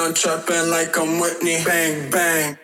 I'm trapping like I'm Whitney. Bang, bang.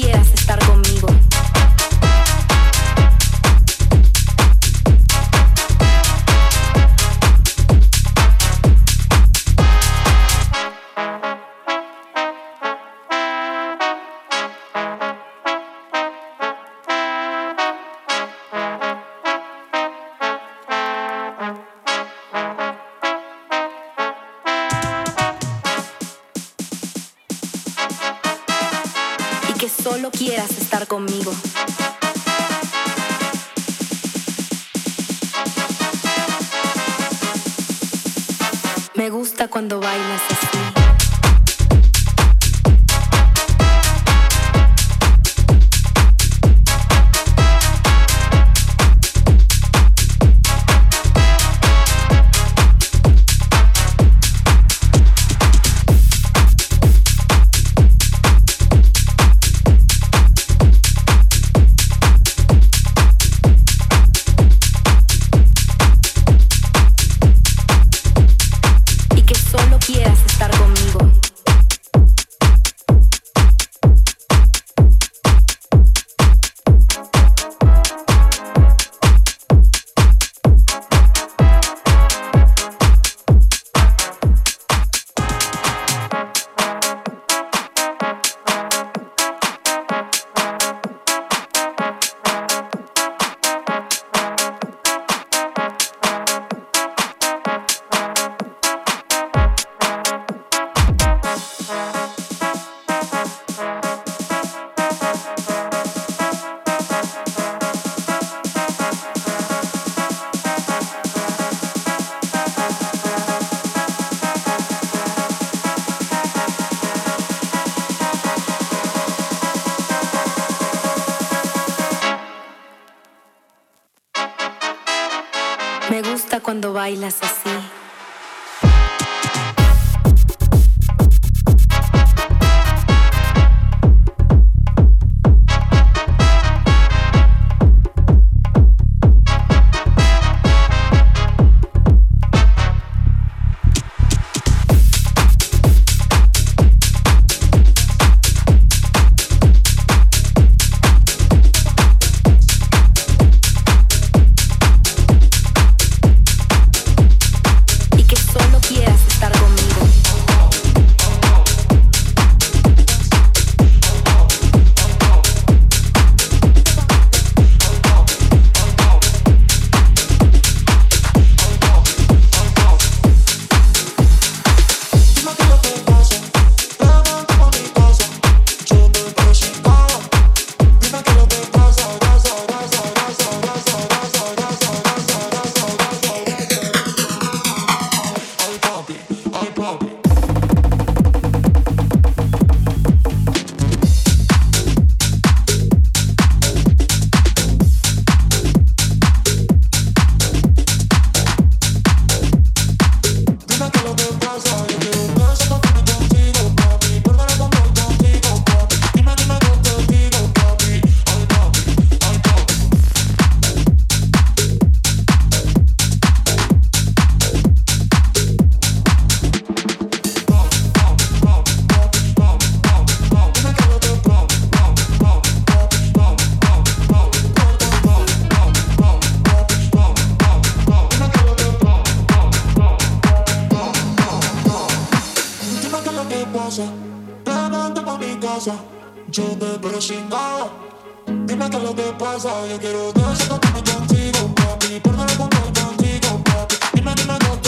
quieras estar cuando bailas así. casa, te pa' mi casa. Yo te pero sin nada. Dime qué es lo que pasa. Yo quiero descontarme contigo, papi. Por no contigo, papi. Dime, dime, no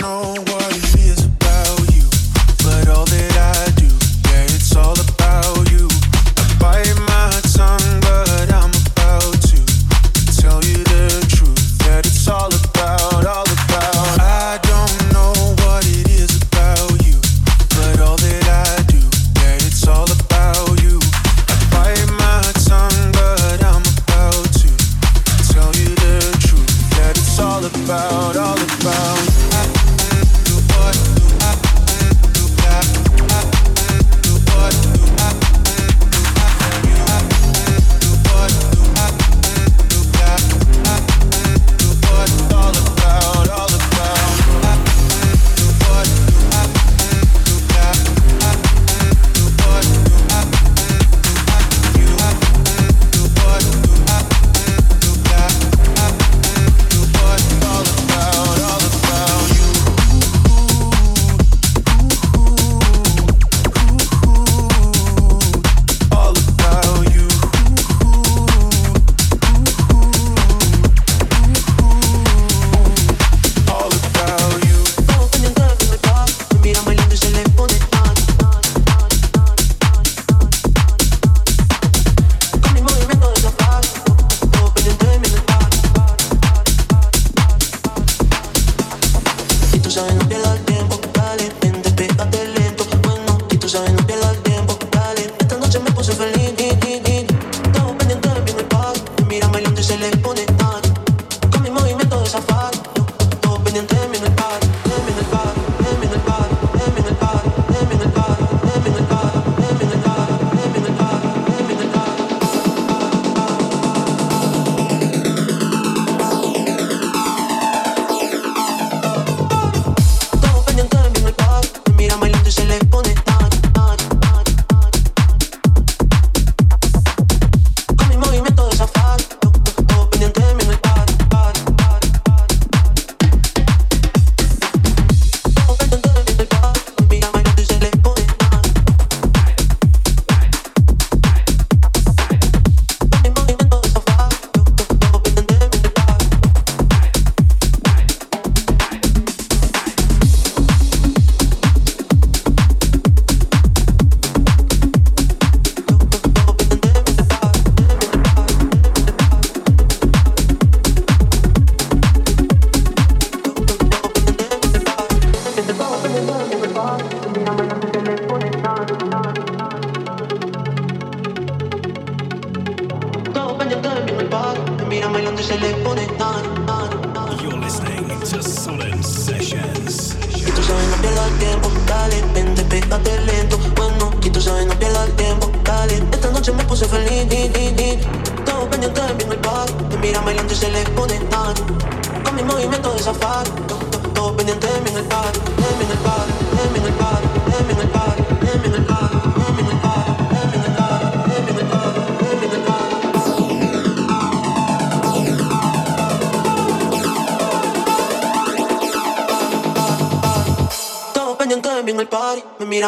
within 10 minutes.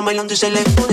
Bailando y se le pone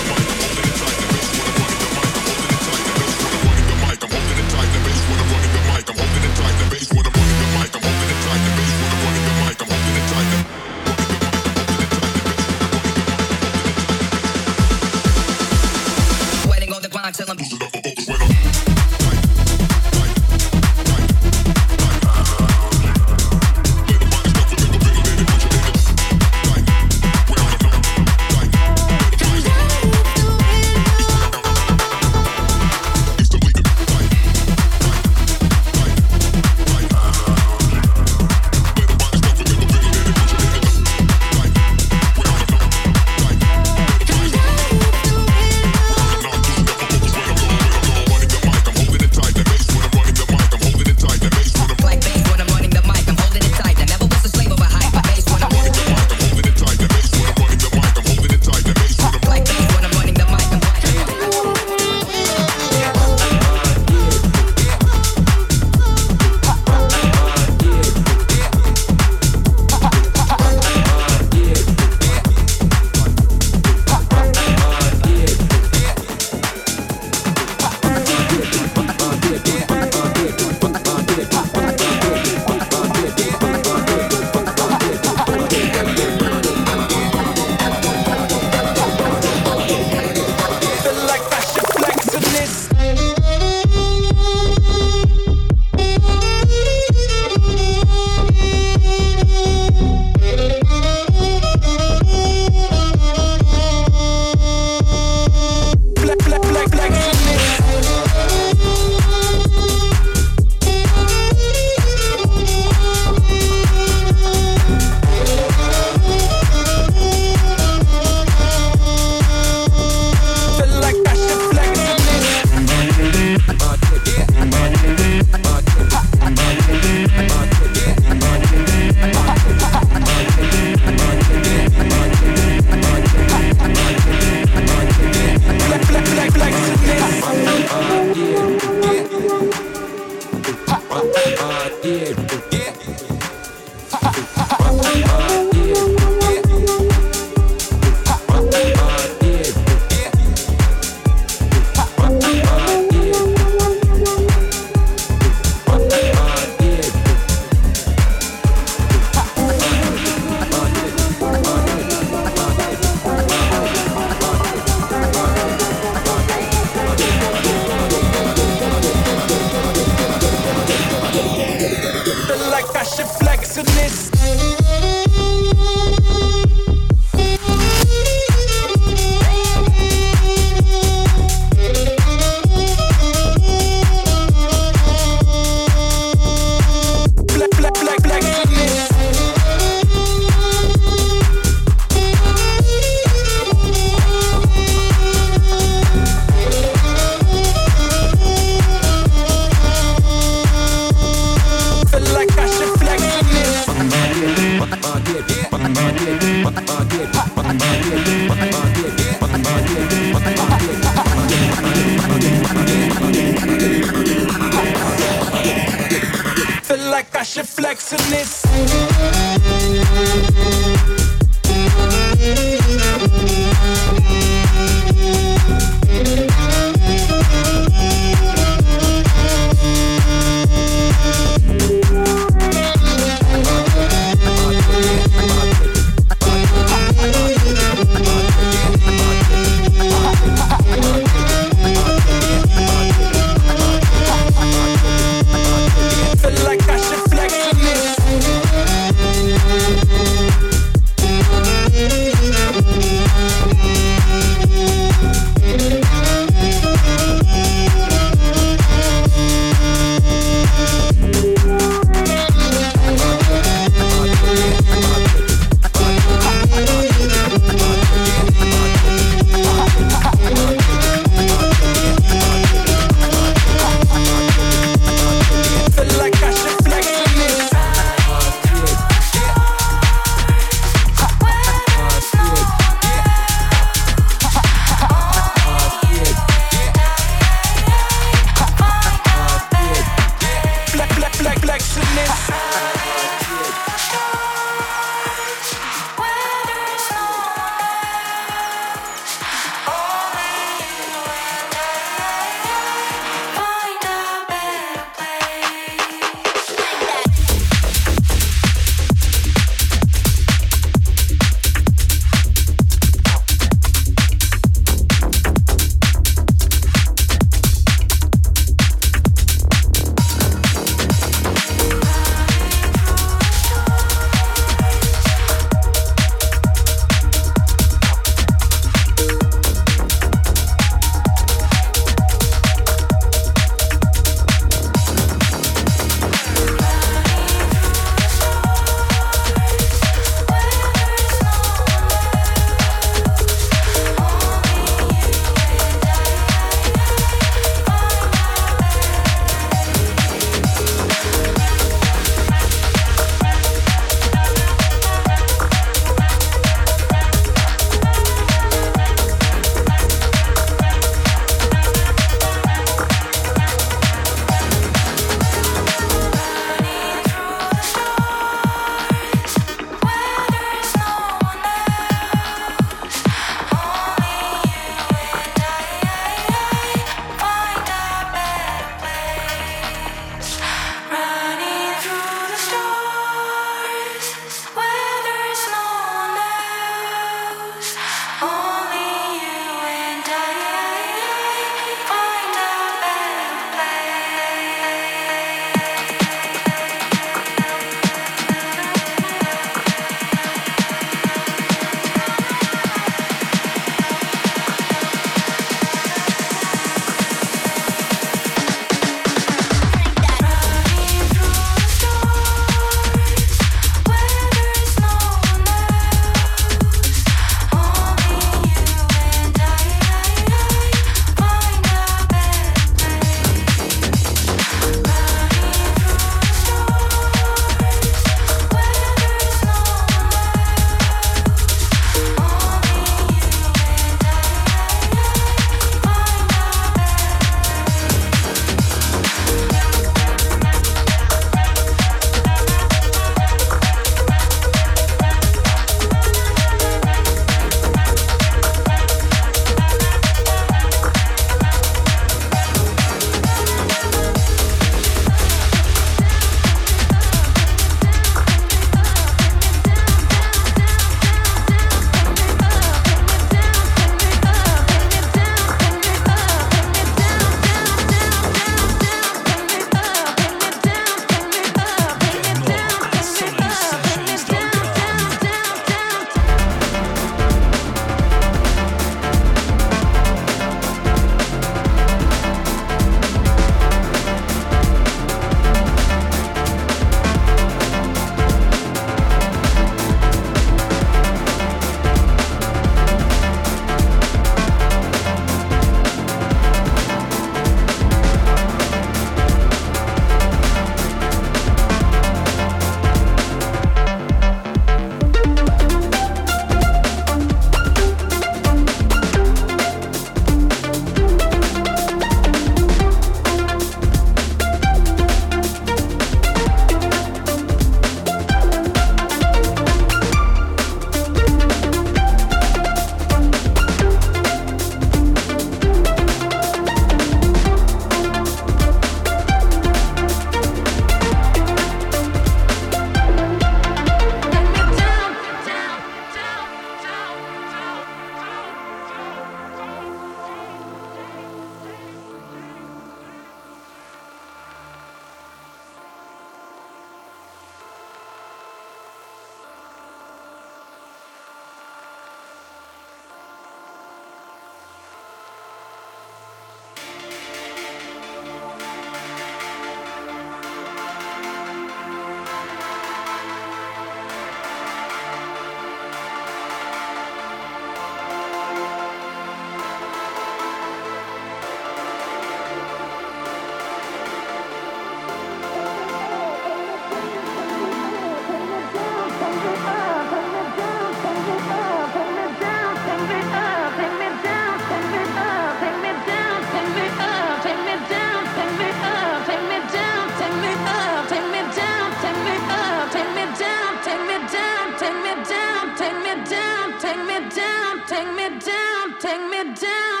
take me down,